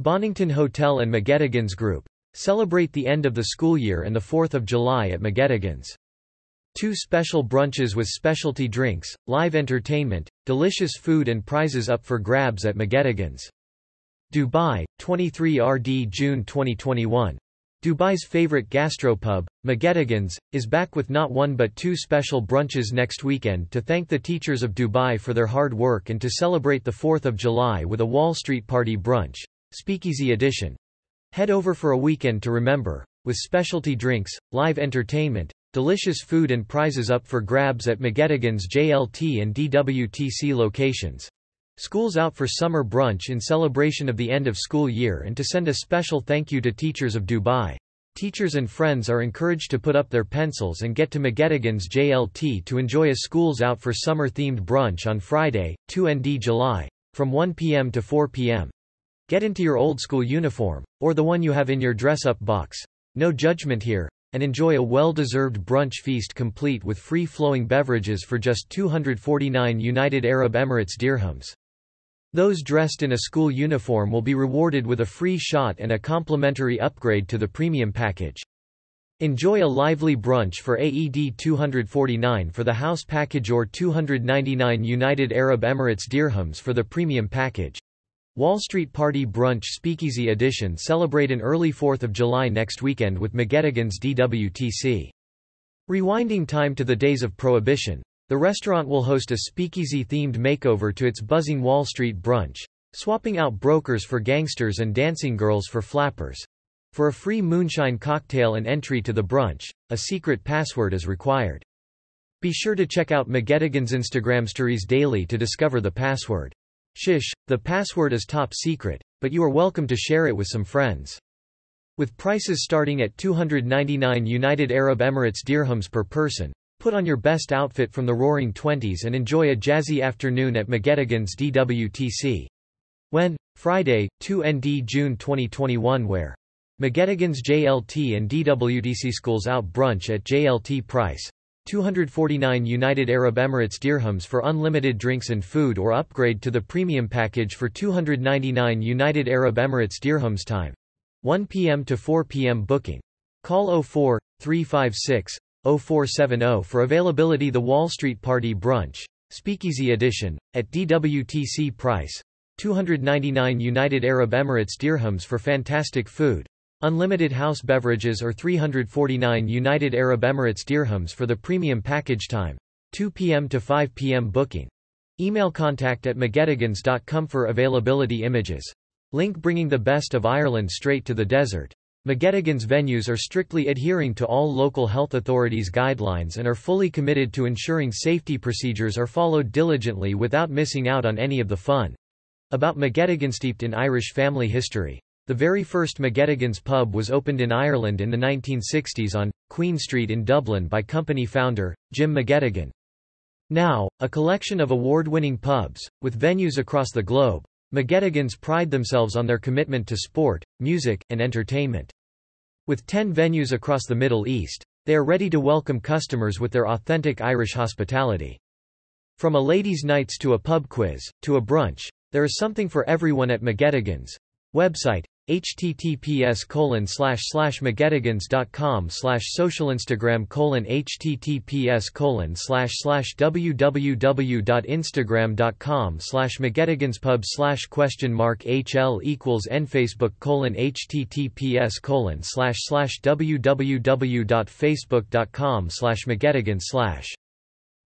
Bonnington Hotel and McGettigan's Group. Celebrate the end of the school year and the 4th of July at McGettigan's. Two special brunches with specialty drinks, live entertainment, delicious food and prizes up for grabs at McGettigan's. Dubai, 23 RD June 2021. Dubai's favorite gastropub, McGettigan's, is back with not one but two special brunches next weekend to thank the teachers of Dubai for their hard work and to celebrate the 4th of July with a Wall Street Party brunch, Speakeasy Edition. Head over for a weekend to remember, with specialty drinks, live entertainment, delicious food and prizes up for grabs at McGettigan's JLT and DWTC locations. Schools out for summer brunch in celebration of the end of school year and to send a special thank you to teachers of Dubai. Teachers and friends are encouraged to put up their pencils and get to McGettigan's JLT to enjoy a schools out for summer themed brunch on Friday, 2 ND July, from 1 p.m. to 4 p.m. Get into your old school uniform, or the one you have in your dress-up box. No judgment here, and enjoy a well-deserved brunch feast complete with free-flowing beverages for just 249 United Arab Emirates dirhams. Those dressed in a school uniform will be rewarded with a free shot and a complimentary upgrade to the premium package. Enjoy a lively brunch for AED 249 for the house package or 299 United Arab Emirates dirhams for the premium package. Wall Street Party Brunch Speakeasy Edition celebrate an early 4th of July next weekend with McGettigan's DWTC. Rewinding time to the days of Prohibition, the restaurant will host a speakeasy-themed makeover to its buzzing Wall Street brunch, swapping out brokers for gangsters and dancing girls for flappers. For a free moonshine cocktail and entry to the brunch, a secret password is required. Be sure to check out McGettigan's Instagram stories daily to discover the password. Shish, the password is top secret, but you are welcome to share it with some friends. With prices starting at 299 United Arab Emirates dirhams per person, Put on your best outfit from the Roaring Twenties and enjoy a jazzy afternoon at McGettigan's DWTC. When? Friday, 2 ND June 2021 where? McGettigan's JLT and DWTC Schools Out Brunch at JLT price. 249 United Arab Emirates dirhams for unlimited drinks and food or upgrade to the premium package for 299 United Arab Emirates dirhams time. 1 p.m. to 4 p.m. booking. Call 04 356 0470 for availability The Wall Street Party Brunch, Speakeasy Edition, at DWTC price. 299 United Arab Emirates dirhams for fantastic food. Unlimited house beverages or 349 United Arab Emirates dirhams for the premium package time. 2 p.m. to 5 p.m. booking. Email contact at mcgettigans.com for availability images. Link bringing the best of Ireland straight to the desert. McGettigan's venues are strictly adhering to all local health authorities' guidelines and are fully committed to ensuring safety procedures are followed diligently without missing out on any of the fun. About McGettigan steeped in Irish family history. The very first McGettigan's pub was opened in Ireland in the 1960s on Queen Street in Dublin by company founder, Jim McGettigan. Now, a collection of award-winning pubs, with venues across the globe, McGettigans pride themselves on their commitment to sport, music, and entertainment. With 10 venues across the Middle East, they are ready to welcome customers with their authentic Irish hospitality. From a ladies' nights to a pub quiz, to a brunch, there is something for everyone at McGettigan's. Website, https colon slash slash mcgettigans.com slash social instagram colon https colon slash slash www.instagram.com slash mcgettiganspub slash question mark hl equals n facebook colon https colon slash slash www.facebook.com slash mcgettigan slash